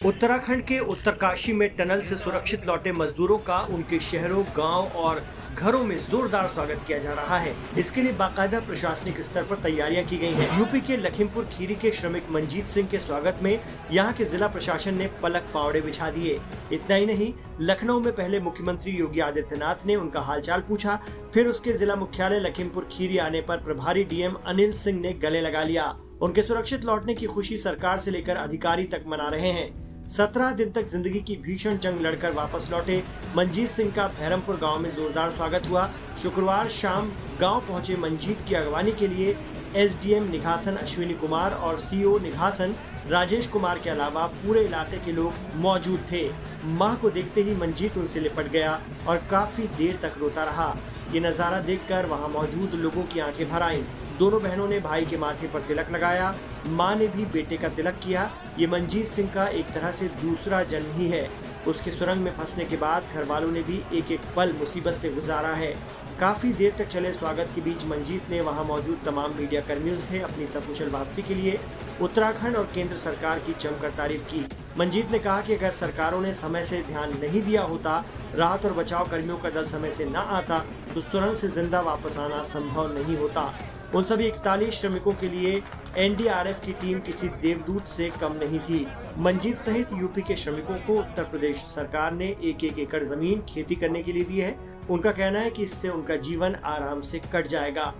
उत्तराखंड के उत्तरकाशी में टनल से सुरक्षित लौटे मजदूरों का उनके शहरों, गाँव और घरों में जोरदार स्वागत किया जा रहा है। इसके लिए बाकायदा प्रशासनिक स्तर पर तैयारियाँ की गई हैं। यूपी के लखीमपुर खीरी के श्रमिक मंजीत सिंह के स्वागत में यहाँ के जिला प्रशासन ने पलक पावड़े बिछा दिए। इतना ही नहीं, लखनऊ में पहले मुख्यमंत्री योगी आदित्यनाथ ने उनका हालचाल पूछा, फिर उसके जिला मुख्यालय लखीमपुर खीरी आने पर प्रभारी डीएम अनिल सिंह ने गले लगा लिया। उनके सुरक्षित लौटने की खुशी सरकार से लेकर अधिकारी तक मना रहे हैं। सत्रह दिन तक ज़िंदगी की भीषण जंग लड़कर वापस लौटे। मंजीत सिंह का भैरमपुर गाँव में जोरदार स्वागत हुआ। शुक्रवार शाम गाँव पहुँचे मंजीत की अगवानी के लिए एसडीएम निघासन अश्विनी कुमार और सीओ निघासन राजेश कुमार के अलावा पूरे इलाके के लोग मौजूद थे। माह को देखते ही मंजीत उनसे लिपट गया और काफ़ी देर तक रोता रहा। ये नज़ारा देखकर वहाँ मौजूद लोगों की आँखें भर आईं। दोनों बहनों ने भाई के माथे पर तिलक लगाया माँ ने भी बेटे का तिलक किया। ये मंजीत सिंह का एक तरह से दूसरा जन्म ही है। उसके सुरंग में फंसने के बाद घर वालों ने भी एक एक पल मुसीबत से गुजारा है। काफ़ी देर तक चले स्वागत के बीच मंजीत ने वहाँ मौजूद तमाम मीडिया कर्मियों से अपनी सकुशल वापसी के लिए उत्तराखंड और केंद्र सरकार की जमकर तारीफ़ की। मंजीत ने कहा कि अगर सरकारों ने समय से ध्यान नहीं दिया होता, राहत और बचाव कर्मियों का दल समय से न आता तो सुरंग से ज़िंदा वापस आना संभव नहीं होता। उन सभी इकतालीस श्रमिकों के लिए एनडीआरएफ की टीम किसी देवदूत से कम नहीं थी। मंजीत सहित यूपी के श्रमिकों को उत्तर प्रदेश सरकार ने एक एक एकड़ ज़मीन खेती करने के लिए दी है। उनका कहना है कि इससे उनका जीवन आराम से कट जाएगा।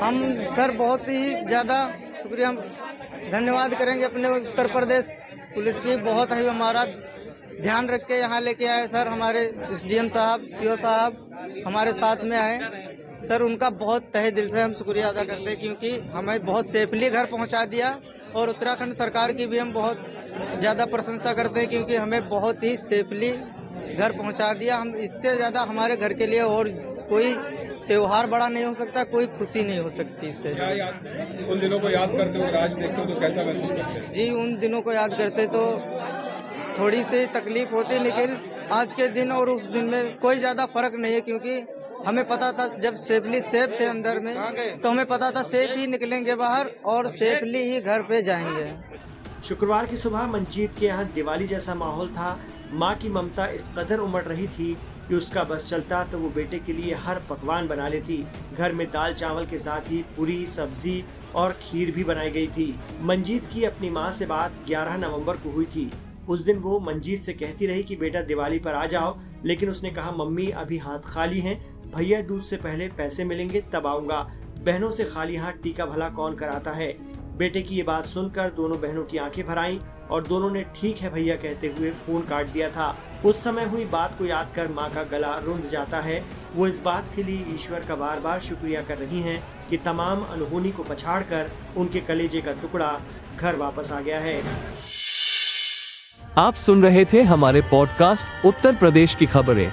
हम सर बहुत ही ज़्यादा शुक्रिया। धन्यवाद करेंगे अपने उत्तर प्रदेश पुलिस की। बहुत ही हमारा ध्यान रख के यहाँ लेके आए सर हमारे एसडीएम साहब, सीओ साहब हमारे साथ में आए। सर उनका बहुत तहे दिल से हम शुक्रिया अदा करते हैं क्योंकि हमें बहुत सेफली घर पहुँचा दिया और उत्तराखंड सरकार की भी हम बहुत ज़्यादा प्रशंसा करते हैं क्योंकि हमें बहुत ही सेफली घर पहुँचा दिया। हम इससे ज़्यादा हमारे घर के लिए और कोई त्योहार बड़ा नहीं हो सकता कोई खुशी नहीं हो सकती इससे। उन दिनों को याद करते हो राज देखते हो तो कैसा महसूस करते जी उन दिनों को याद करते तो थोड़ी सी तकलीफ़ होती लेकिन आज के दिन और उस दिन में कोई ज़्यादा फ़र्क नहीं है क्योंकि हमें पता था जब सेफली सेफ़ थे अंदर में तो हमें पता था सेफ़ ही निकलेंगे बाहर और सेफली ही घर पे जाएँगे। शुक्रवार की सुबह मंजीत के यहाँ दिवाली जैसा माहौल था। माँ की ममता इस कदर उमड़ रही थी कि उसका बस चलता तो वो बेटे के लिए हर पकवान बना लेती। घर में दाल चावल के साथ ही पूरी सब्ज़ी और खीर भी बनाई गई थी। मंजीत की अपनी माँ से बात 11 नवंबर को हुई थी। उस दिन वो मंजीत से कहती रही कि बेटा दिवाली पर आ जाओ, लेकिन उसने कहा, मम्मी, अभी हाथ खाली हैं भैया दूध से पहले पैसे मिलेंगे, तब आऊँगा। बहनों से खाली हाथ टीका भला कौन कराता है? बेटे की ये बात सुनकर दोनों बहनों की आँखें भर आईं और दोनों ने ठीक है भैया कहते हुए फ़ोन काट दिया था। उस समय हुई बात को याद कर माँ का गला रुंध जाता है। वो इस बात के लिए ईश्वर का बार बार शुक्रिया कर रही हैं कि तमाम अनहोनी को पछाड़ कर उनके कलेजे का टुकड़ा घर वापस आ गया है। आप सुन रहे थे हमारे पॉडकास्ट उत्तर प्रदेश की खबरें।